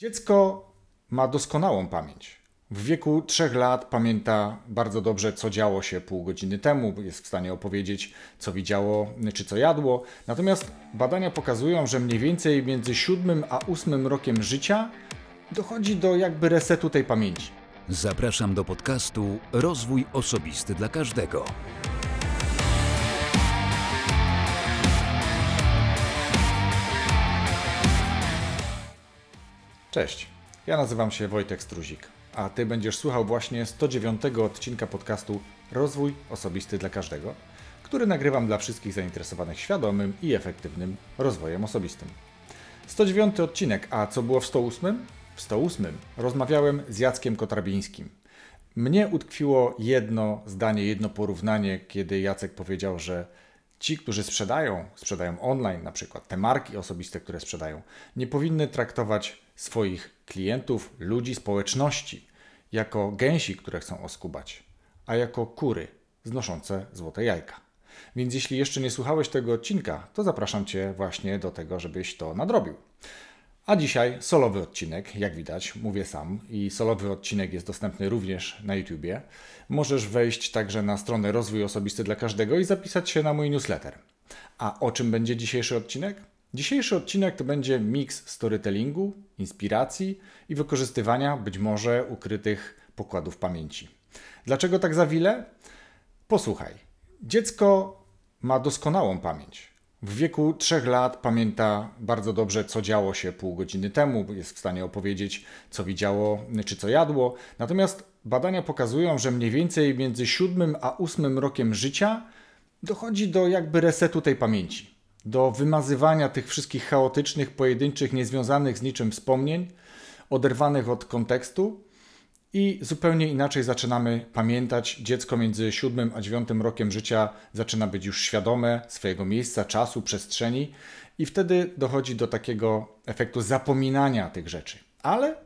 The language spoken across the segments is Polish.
Dziecko ma doskonałą pamięć. W wieku 3 lat pamięta bardzo dobrze, co działo się pół godziny temu, jest w stanie opowiedzieć, co widziało czy co jadło. Natomiast badania pokazują, że mniej więcej między 7 a 8 rokiem życia dochodzi do jakby resetu tej pamięci. Zapraszam do podcastu Rozwój Osobisty dla Każdego. Cześć, ja nazywam się Wojtek Struzik, a Ty będziesz słuchał właśnie 109 odcinka podcastu Rozwój Osobisty dla Każdego, który nagrywam dla wszystkich zainteresowanych świadomym i efektywnym rozwojem osobistym. 109 odcinek, a co było w 108? W 108 rozmawiałem z Jackiem Kotrabińskim. Mnie utkwiło jedno zdanie, jedno porównanie, kiedy Jacek powiedział, że ci, którzy sprzedają, sprzedają online na przykład, te marki osobiste, które sprzedają, nie powinny traktować swoich klientów, ludzi, społeczności jako gęsi, które chcą oskubać, a jako kury znoszące złote jajka. Więc jeśli jeszcze nie słuchałeś tego odcinka, to zapraszam Cię właśnie do tego, żebyś to nadrobił. A dzisiaj solowy odcinek, jak widać, mówię sam i solowy odcinek jest dostępny również na YouTubie. Możesz wejść także na stronę Rozwój Osobisty dla Każdego i zapisać się na mój newsletter. A o czym będzie dzisiejszy odcinek? Dzisiejszy odcinek to będzie miks storytellingu, inspiracji i wykorzystywania być może ukrytych pokładów pamięci. Dlaczego tak za wiele? Posłuchaj. Dziecko ma doskonałą pamięć. W wieku 3 lat pamięta bardzo dobrze, co działo się pół godziny temu, jest w stanie opowiedzieć, co widziało czy co jadło. Natomiast badania pokazują, że mniej więcej między 7 a 8 rokiem życia dochodzi do jakby resetu tej pamięci, do wymazywania tych wszystkich chaotycznych, pojedynczych, niezwiązanych z niczym wspomnień, oderwanych od kontekstu i zupełnie inaczej zaczynamy pamiętać. Dziecko między 7 a 9 rokiem życia zaczyna być już świadome swojego miejsca, czasu, przestrzeni, i wtedy dochodzi do takiego efektu zapominania tych rzeczy. Ale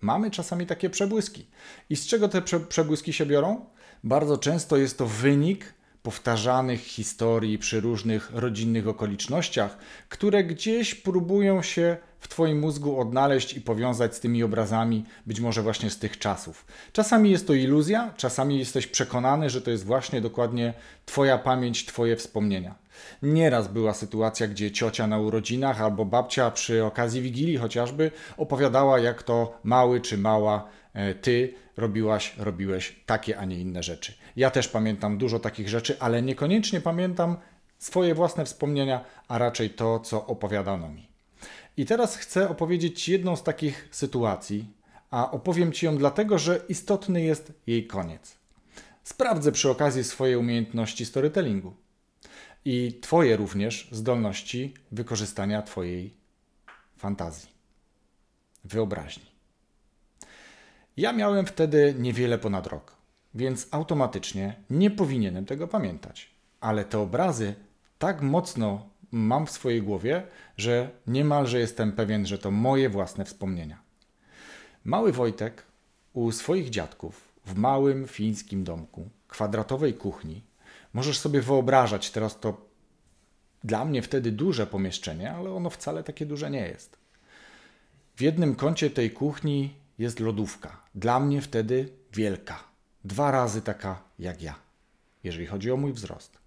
mamy czasami takie przebłyski. I z czego te prze przebłyski się biorą? Bardzo często jest to wynik powtarzanych historii przy różnych rodzinnych okolicznościach, które gdzieś próbują się w Twoim mózgu odnaleźć i powiązać z tymi obrazami, być może właśnie z tych czasów. Czasami jest to iluzja, czasami jesteś przekonany, że to jest właśnie dokładnie Twoja pamięć, Twoje wspomnienia. Nieraz była sytuacja, gdzie ciocia na urodzinach albo babcia przy okazji wigilii chociażby opowiadała, jak to mały czy mała e, ty robiłaś, robiłeś takie, a nie inne rzeczy. Ja też pamiętam dużo takich rzeczy, ale niekoniecznie pamiętam swoje własne wspomnienia, a raczej to, co opowiadano mi. I teraz chcę opowiedzieć Ci jedną z takich sytuacji, a opowiem Ci ją dlatego, że istotny jest jej koniec. Sprawdzę przy okazji swoje umiejętności storytellingu i Twoje również zdolności wykorzystania Twojej fantazji, wyobraźni. Ja miałem wtedy niewiele ponad rok, więc automatycznie nie powinienem tego pamiętać. Ale te obrazy tak mocno mam w swojej głowie, że niemalże jestem pewien, że to moje własne wspomnienia. Mały Wojtek u swoich dziadków w małym fińskim domku, kwadratowej kuchni, możesz sobie wyobrażać, teraz to dla mnie wtedy duże pomieszczenie, ale ono wcale takie duże nie jest. W jednym kącie tej kuchni jest lodówka. Dla mnie wtedy wielka. Dwa razy taka jak ja, jeżeli chodzi o mój wzrost.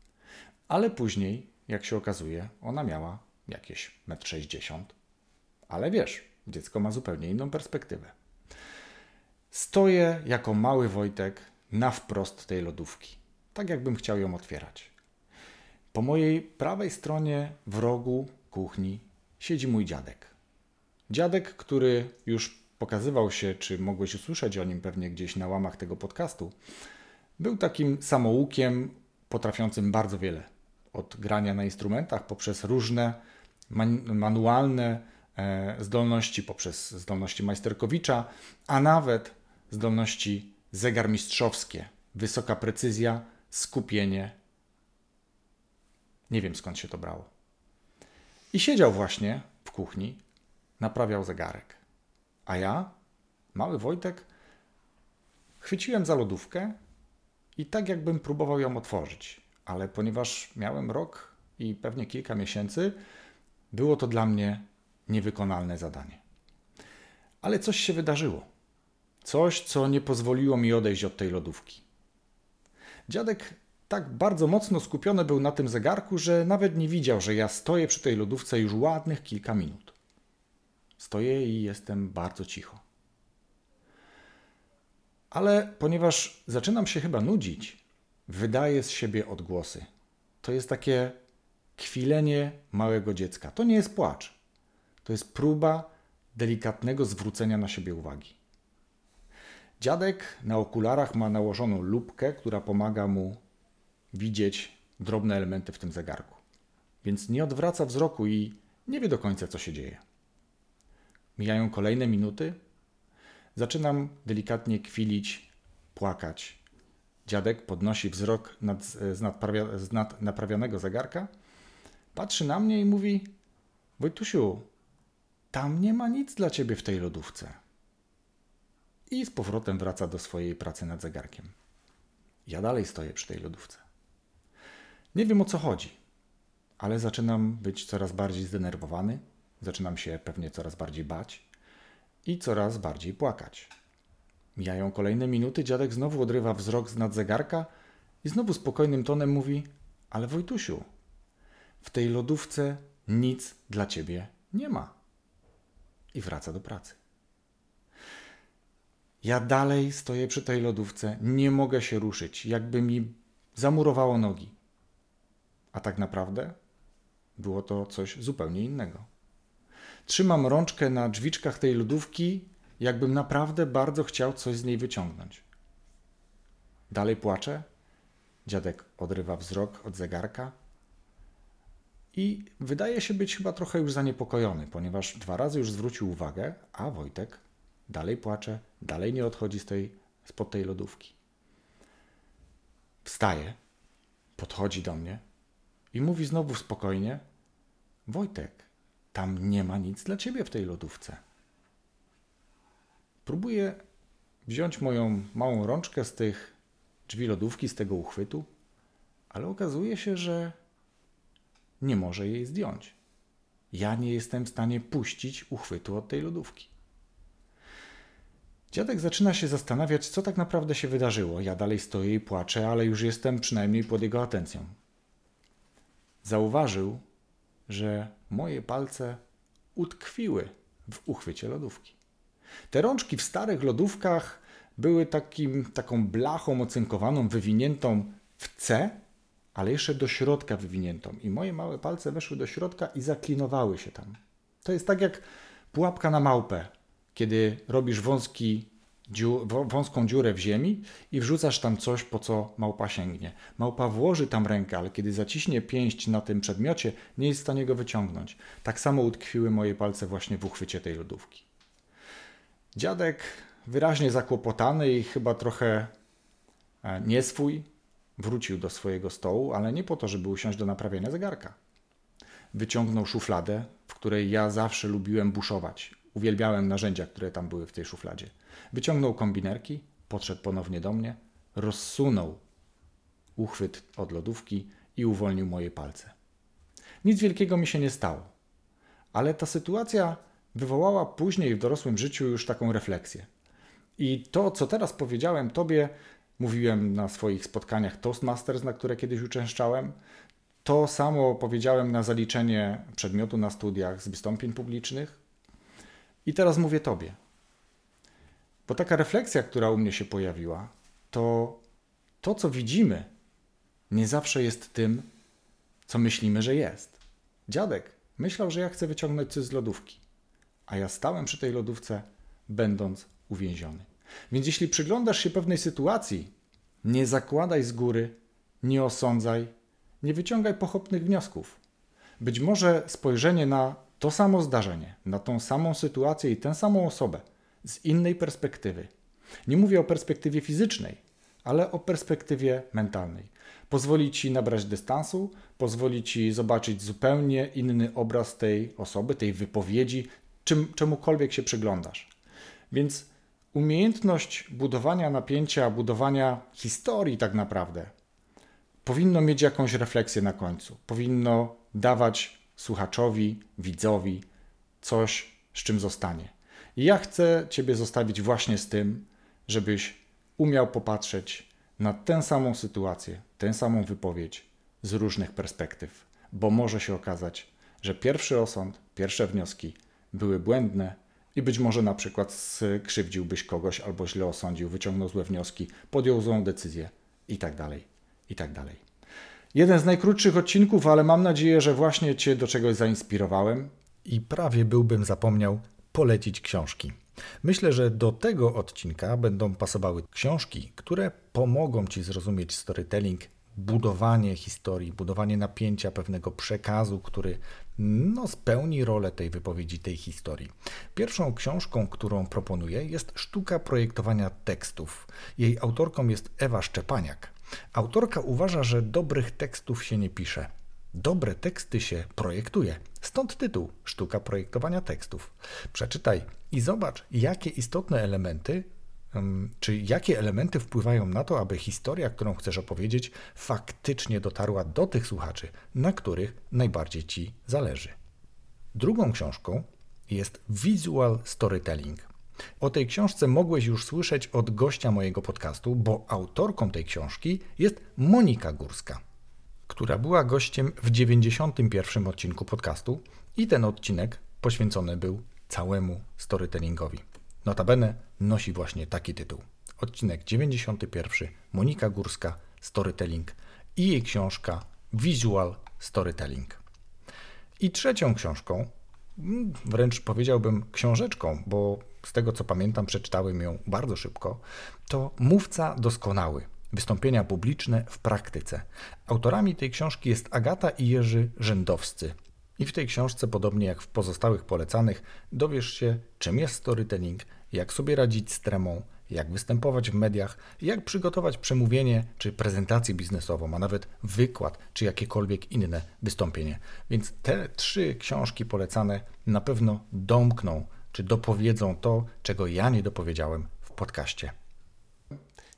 Ale później, jak się okazuje, ona miała jakieś 1,60 m. Ale wiesz, dziecko ma zupełnie inną perspektywę. Stoję jako mały Wojtek na wprost tej lodówki, tak jakbym chciał ją otwierać. Po mojej prawej stronie w rogu kuchni siedzi mój dziadek. Dziadek, który już pokazywał się, czy mogłeś usłyszeć o nim pewnie gdzieś na łamach tego podcastu, był takim samoukiem potrafiącym bardzo wiele. Od grania na instrumentach poprzez różne man manualne e, zdolności, poprzez zdolności majsterkowicza, a nawet zdolności zegarmistrzowskie. Wysoka precyzja, skupienie. Nie wiem skąd się to brało. I siedział właśnie w kuchni, naprawiał zegarek. A ja, mały Wojtek, chwyciłem za lodówkę i tak jakbym próbował ją otworzyć. Ale ponieważ miałem rok i pewnie kilka miesięcy, było to dla mnie niewykonalne zadanie. Ale coś się wydarzyło. Coś, co nie pozwoliło mi odejść od tej lodówki. Dziadek tak bardzo mocno skupiony był na tym zegarku, że nawet nie widział, że ja stoję przy tej lodówce już ładnych kilka minut. Stoję i jestem bardzo cicho. Ale ponieważ zaczynam się chyba nudzić, wydaję z siebie odgłosy. To jest takie kwilenie małego dziecka. To nie jest płacz. To jest próba delikatnego zwrócenia na siebie uwagi. Dziadek na okularach ma nałożoną lupkę, która pomaga mu widzieć drobne elementy w tym zegarku. Więc nie odwraca wzroku i nie wie do końca, co się dzieje. Mijają kolejne minuty. Zaczynam delikatnie kwilić, płakać. Dziadek podnosi wzrok nad, z, nadprawia, z nad naprawianego zegarka, patrzy na mnie i mówi: Wojtusiu, tam nie ma nic dla ciebie w tej lodówce. I z powrotem wraca do swojej pracy nad zegarkiem. Ja dalej stoję przy tej lodówce. Nie wiem o co chodzi, ale zaczynam być coraz bardziej zdenerwowany, zaczynam się pewnie coraz bardziej bać i coraz bardziej płakać. Mijają kolejne minuty, dziadek znowu odrywa wzrok z nad zegarka i znowu spokojnym tonem mówi: Ale Wojtusiu, w tej lodówce nic dla ciebie nie ma. I wraca do pracy. Ja dalej stoję przy tej lodówce, nie mogę się ruszyć, jakby mi zamurowało nogi. A tak naprawdę było to coś zupełnie innego. Trzymam rączkę na drzwiczkach tej lodówki, jakbym naprawdę bardzo chciał coś z niej wyciągnąć. Dalej płaczę. Dziadek odrywa wzrok od zegarka i wydaje się być chyba trochę już zaniepokojony, ponieważ dwa razy już zwrócił uwagę, a Wojtek dalej płacze, dalej nie odchodzi z tej, spod tej lodówki. Wstaje, podchodzi do mnie i mówi znowu spokojnie: Wojtek, tam nie ma nic dla ciebie w tej lodówce. Próbuję wziąć moją małą rączkę z tych drzwi lodówki, z tego uchwytu, ale okazuje się, że nie może jej zdjąć. Ja nie jestem w stanie puścić uchwytu od tej lodówki. Dziadek zaczyna się zastanawiać, co tak naprawdę się wydarzyło. Ja dalej stoję i płaczę, ale już jestem przynajmniej pod jego atencją. Zauważył, że moje palce utkwiły w uchwycie lodówki. Te rączki w starych lodówkach były takim, taką blachą ocynkowaną, wywiniętą w C, ale jeszcze do środka wywiniętą. I moje małe palce weszły do środka i zaklinowały się tam. To jest tak jak pułapka na małpę, kiedy robisz wąski, dziu, wąską dziurę w ziemi i wrzucasz tam coś, po co małpa sięgnie. Małpa włoży tam rękę, ale kiedy zaciśnie pięść na tym przedmiocie, nie jest w stanie go wyciągnąć. Tak samo utkwiły moje palce właśnie w uchwycie tej lodówki. Dziadek, wyraźnie zakłopotany i chyba trochę e, nieswój, wrócił do swojego stołu, ale nie po to, żeby usiąść do naprawienia zegarka. Wyciągnął szufladę, w której ja zawsze lubiłem buszować. Uwielbiałem narzędzia, które tam były w tej szufladzie. Wyciągnął kombinerki, podszedł ponownie do mnie, rozsunął uchwyt od lodówki i uwolnił moje palce. Nic wielkiego mi się nie stało, ale ta sytuacja wywołała później w dorosłym życiu już taką refleksję. I to, co teraz powiedziałem Tobie, mówiłem na swoich spotkaniach Toastmasters, na które kiedyś uczęszczałem. To samo powiedziałem na zaliczenie przedmiotu na studiach z wystąpień publicznych. I teraz mówię Tobie. Bo taka refleksja, która u mnie się pojawiła, to to, co widzimy, nie zawsze jest tym, co myślimy, że jest. Dziadek myślał, że ja chcę wyciągnąć coś z lodówki a ja stałem przy tej lodówce, będąc uwięziony. Więc jeśli przyglądasz się pewnej sytuacji, nie zakładaj z góry, nie osądzaj, nie wyciągaj pochopnych wniosków. Być może spojrzenie na to samo zdarzenie, na tą samą sytuację i tę samą osobę z innej perspektywy. Nie mówię o perspektywie fizycznej, ale o perspektywie mentalnej. Pozwoli ci nabrać dystansu, pozwoli ci zobaczyć zupełnie inny obraz tej osoby, tej wypowiedzi, czym, czemukolwiek się przyglądasz. Więc umiejętność budowania napięcia, budowania historii tak naprawdę powinno mieć jakąś refleksję na końcu. Powinno dawać słuchaczowi, widzowi coś, z czym zostanie. Ja chcę Ciebie zostawić właśnie z tym, żebyś umiał popatrzeć na tę samą sytuację, tę samą wypowiedź z różnych perspektyw, bo może się okazać, że pierwszy osąd, pierwsze wnioski były błędne i być może na przykład skrzywdziłbyś kogoś albo źle osądził, wyciągnął złe wnioski, podjął złą decyzję i tak dalej, i tak dalej. Jeden z najkrótszych odcinków, ale mam nadzieję, że właśnie Cię do czegoś zainspirowałem i prawie byłbym zapomniał polecić książki. Myślę, że do tego odcinka będą pasowały książki, które pomogą Ci zrozumieć storytelling, budowanie historii, budowanie napięcia, pewnego przekazu, który no, spełni rolę tej wypowiedzi, tej historii. Pierwszą książką, którą proponuję, jest Sztuka projektowania tekstów. Jej autorką jest Ewa Szczepaniak. Autorka uważa, że dobrych tekstów się nie pisze. Dobre teksty się projektuje. Stąd tytuł Sztuka projektowania tekstów. Przeczytaj i zobacz, jakie istotne elementy, czy jakie elementy wpływają na to, aby historia, którą chcesz opowiedzieć, faktycznie dotarła do tych słuchaczy, na których najbardziej ci zależy. Drugą książką jest Visual Storytelling. O tej książce mogłeś już słyszeć od gościa mojego podcastu, bo autorką tej książki jest Monika Górska, która była gościem w 91 odcinku podcastu i ten odcinek poświęcony był całemu storytellingowi. Notabene nosi właśnie taki tytuł. Odcinek 91 Monika Górska Storytelling i jej książka Visual Storytelling. I trzecią książką, mm, wręcz powiedziałbym książeczką, bo z tego co pamiętam, przeczytałem ją bardzo szybko, to Mówca Doskonały. Wystąpienia publiczne w praktyce. Autorami tej książki jest Agata i Jerzy Rzędowscy. I w tej książce, podobnie jak w pozostałych polecanych, dowiesz się, czym jest storytelling, jak sobie radzić z tremą, jak występować w mediach, jak przygotować przemówienie czy prezentację biznesową, a nawet wykład czy jakiekolwiek inne wystąpienie. Więc te trzy książki polecane na pewno domkną czy dopowiedzą to, czego ja nie dopowiedziałem w podcaście.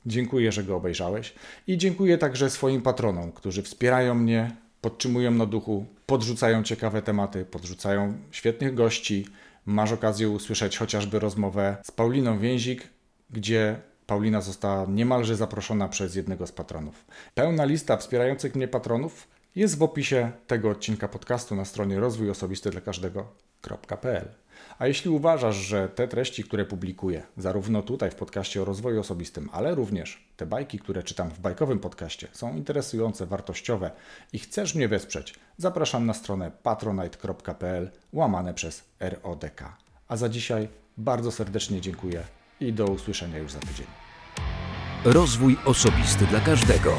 Dziękuję, że go obejrzałeś i dziękuję także swoim patronom, którzy wspierają mnie, podtrzymują na duchu, podrzucają ciekawe tematy, podrzucają świetnych gości. Masz okazję usłyszeć chociażby rozmowę z Pauliną Więzik, gdzie Paulina została niemalże zaproszona przez jednego z patronów. Pełna lista wspierających mnie patronów jest w opisie tego odcinka podcastu na stronie rozwój osobisty dla każdego.pl. A jeśli uważasz, że te treści, które publikuję, zarówno tutaj w podcaście o rozwoju osobistym, ale również te bajki, które czytam w bajkowym podcaście, są interesujące, wartościowe i chcesz mnie wesprzeć, zapraszam na stronę patronite.pl łamane przez RODK. A za dzisiaj bardzo serdecznie dziękuję i do usłyszenia już za tydzień. Rozwój osobisty dla każdego.